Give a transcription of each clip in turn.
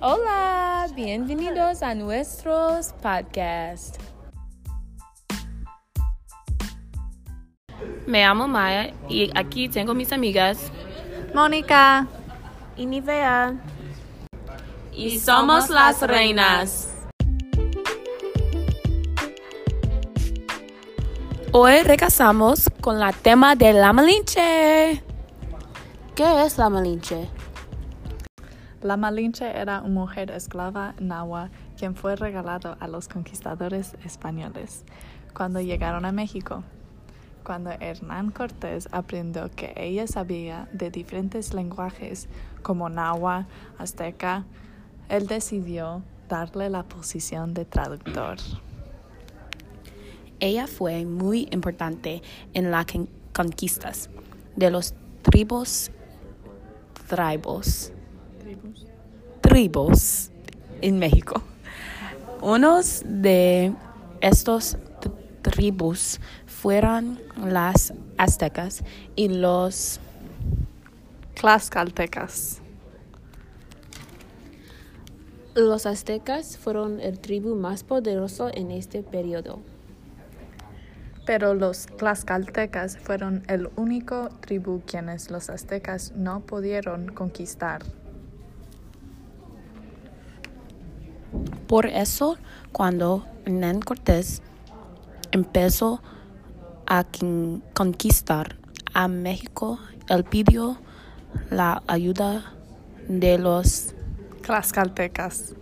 Hola, bienvenidos a nuestros podcast. Me llamo Maya y aquí tengo mis amigas Mónica. y Nivea. Y somos las reinas. Hoy regresamos con la tema de la Malinche. ¿Qué es la Malinche? La Malinche era una mujer esclava nahua quien fue regalado a los conquistadores españoles cuando llegaron a México. Cuando Hernán Cortés aprendió que ella sabía de diferentes lenguajes como nahua, azteca, él decidió darle la posición de traductor. Ella fue muy importante en las con- conquistas de los tribus, tribos, tribus en México. Unos de estos tribus fueron las aztecas y los Tlaxcaltecas. Los aztecas fueron el tribu más poderoso en este periodo. Pero los tlaxcaltecas fueron el único tribu quienes los aztecas no pudieron conquistar. Por eso, cuando Hernán Cortés empezó a conquistar a México, él pidió la ayuda de los... Tlaxcaltecas.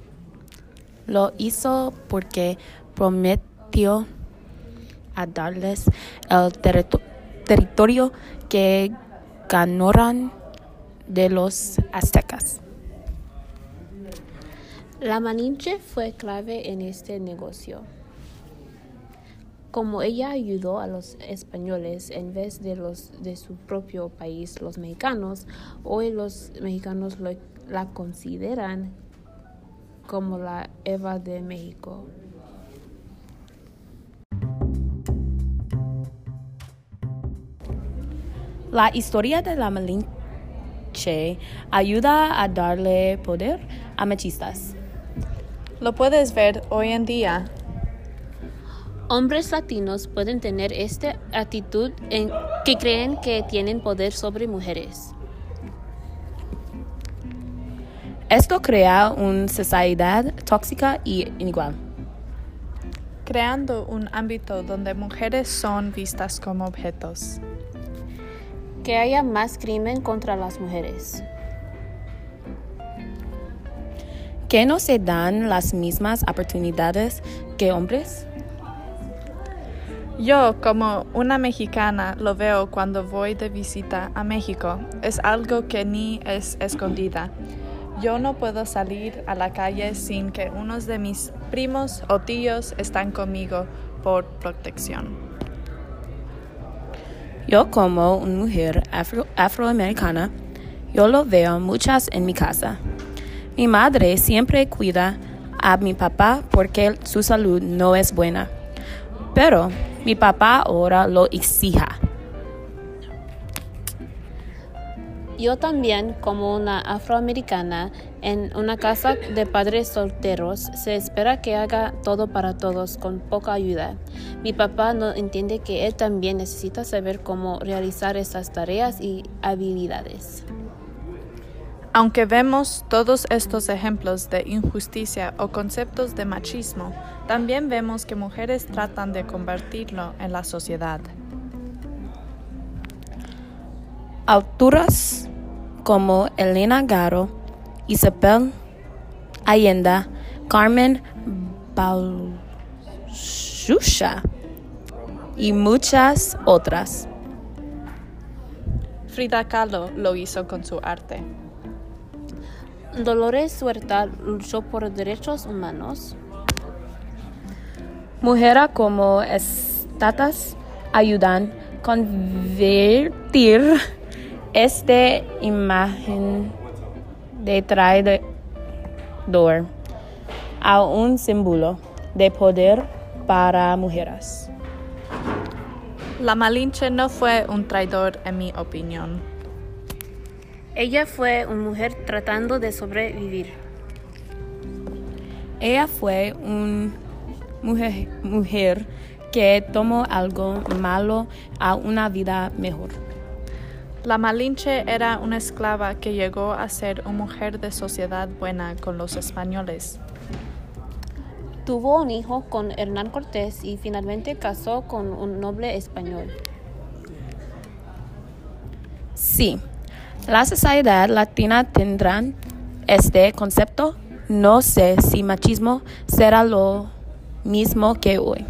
Lo hizo porque prometió a darles el territo- territorio que ganaron de los aztecas. La Malinche fue clave en este negocio. Como ella ayudó a los españoles en vez de los de su propio país, los mexicanos, hoy los mexicanos la consideran como la Eva de México. La historia de la Malinche ayuda a darle poder a machistas. Lo puedes ver hoy en día. Hombres latinos pueden tener esta actitud en que creen que tienen poder sobre mujeres. Esto crea una sociedad tóxica y inigual. creando un ámbito donde mujeres son vistas como objetos. Que haya más crimen contra las mujeres. ¿Que no se dan las mismas oportunidades que hombres? Yo, como una mexicana, lo veo cuando voy de visita a México. Es algo que ni es escondida. Yo no puedo salir a la calle sin que unos de mis primos o tíos están conmigo por protección. Yo como una mujer afro- afroamericana, yo lo veo muchas en mi casa. Mi madre siempre cuida a mi papá porque su salud no es buena. Pero mi papá ahora lo exija. Yo también, como una afroamericana, en una casa de padres solteros, se espera que haga todo para todos con poca ayuda. Mi papá no entiende que él también necesita saber cómo realizar esas tareas y habilidades. Aunque vemos todos estos ejemplos de injusticia o conceptos de machismo, también vemos que mujeres tratan de convertirlo en la sociedad. Autoras como Elena Garo, Isabel Allende, Carmen Balshusha y muchas otras. Frida Kahlo lo hizo con su arte. Dolores Huerta luchó por derechos humanos. Mujeres como estas ayudan a convertir esta imagen de traidor a un símbolo de poder para mujeres. La Malinche no fue un traidor en mi opinión. Ella fue una mujer tratando de sobrevivir. Ella fue una mujer, mujer que tomó algo malo a una vida mejor. La Malinche era una esclava que llegó a ser una mujer de sociedad buena con los españoles. Tuvo un hijo con Hernán Cortés y finalmente casó con un noble español. Sí, la sociedad latina tendrán este concepto. No sé si machismo será lo mismo que hoy.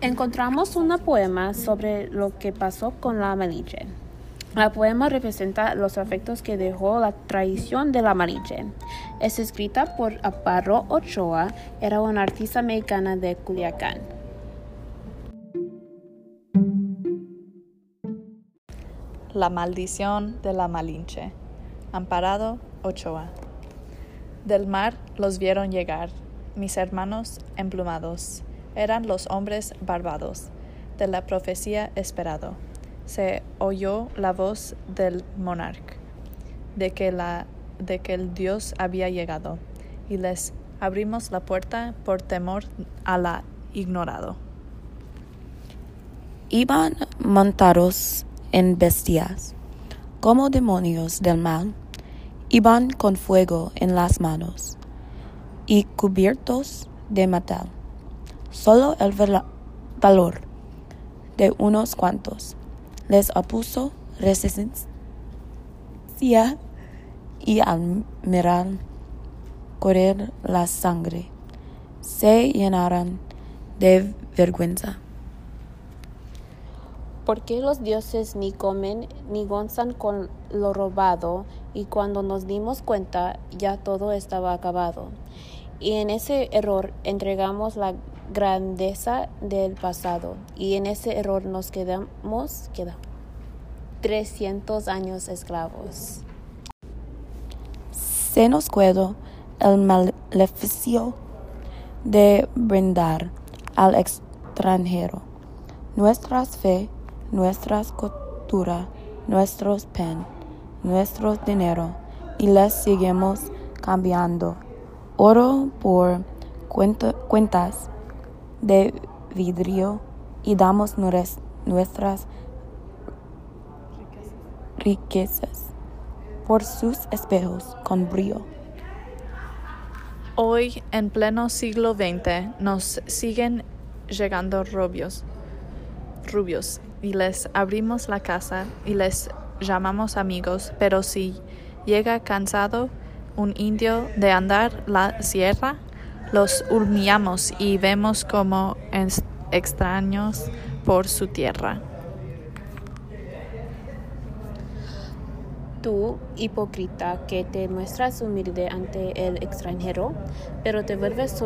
Encontramos un poema sobre lo que pasó con la Malinche. El poema representa los afectos que dejó la traición de la Malinche. Es escrita por Aparro Ochoa, era una artista mexicana de Culiacán. La maldición de la Malinche. Amparado Ochoa. Del mar los vieron llegar, mis hermanos emplumados eran los hombres barbados, de la profecía esperado. Se oyó la voz del monarca, de que, la, de que el Dios había llegado, y les abrimos la puerta por temor a la ignorado. Iban montados en bestias, como demonios del mal, iban con fuego en las manos, y cubiertos de metal Solo el valor de unos cuantos les opuso resistencia y al mirar correr la sangre se llenaron de vergüenza. Porque los dioses ni comen ni gozan con lo robado y cuando nos dimos cuenta ya todo estaba acabado. Y en ese error entregamos la grandeza del pasado y en ese error nos quedamos, queda 300 años esclavos. Se nos quedó el maleficio de brindar al extranjero nuestras fe, nuestras cultura, nuestros pen, nuestro dinero y les seguimos cambiando oro por cuentas de vidrio y damos nuestras riquezas por sus espejos con brillo. Hoy, en pleno siglo XX, nos siguen llegando rubios, rubios y les abrimos la casa y les llamamos amigos, pero si llega cansado un indio de andar la sierra, los humillamos y vemos como extraños por su tierra. Tú, hipócrita, que te muestras humilde ante el extranjero, pero te vuelves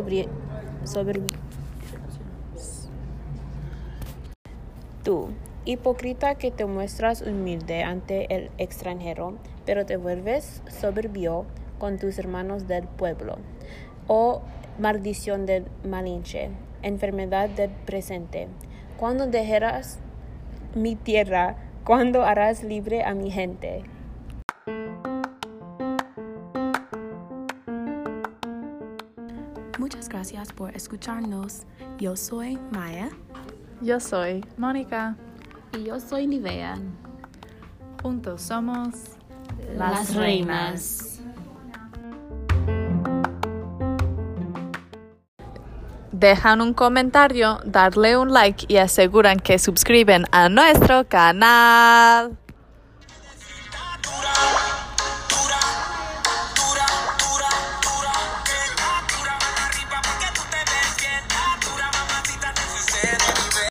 Tú, hipócrita que te muestras humilde ante el extranjero, pero te vuelves soberbio con tus hermanos del pueblo. Oh maldición del Malinche, enfermedad del presente. Cuando dejarás mi tierra? cuando harás libre a mi gente? Muchas gracias por escucharnos. Yo soy Maya. Yo soy Mónica. Y yo soy Nivea. Juntos somos las reinas. Dejan un comentario, darle un like y aseguran que suscriben a nuestro canal.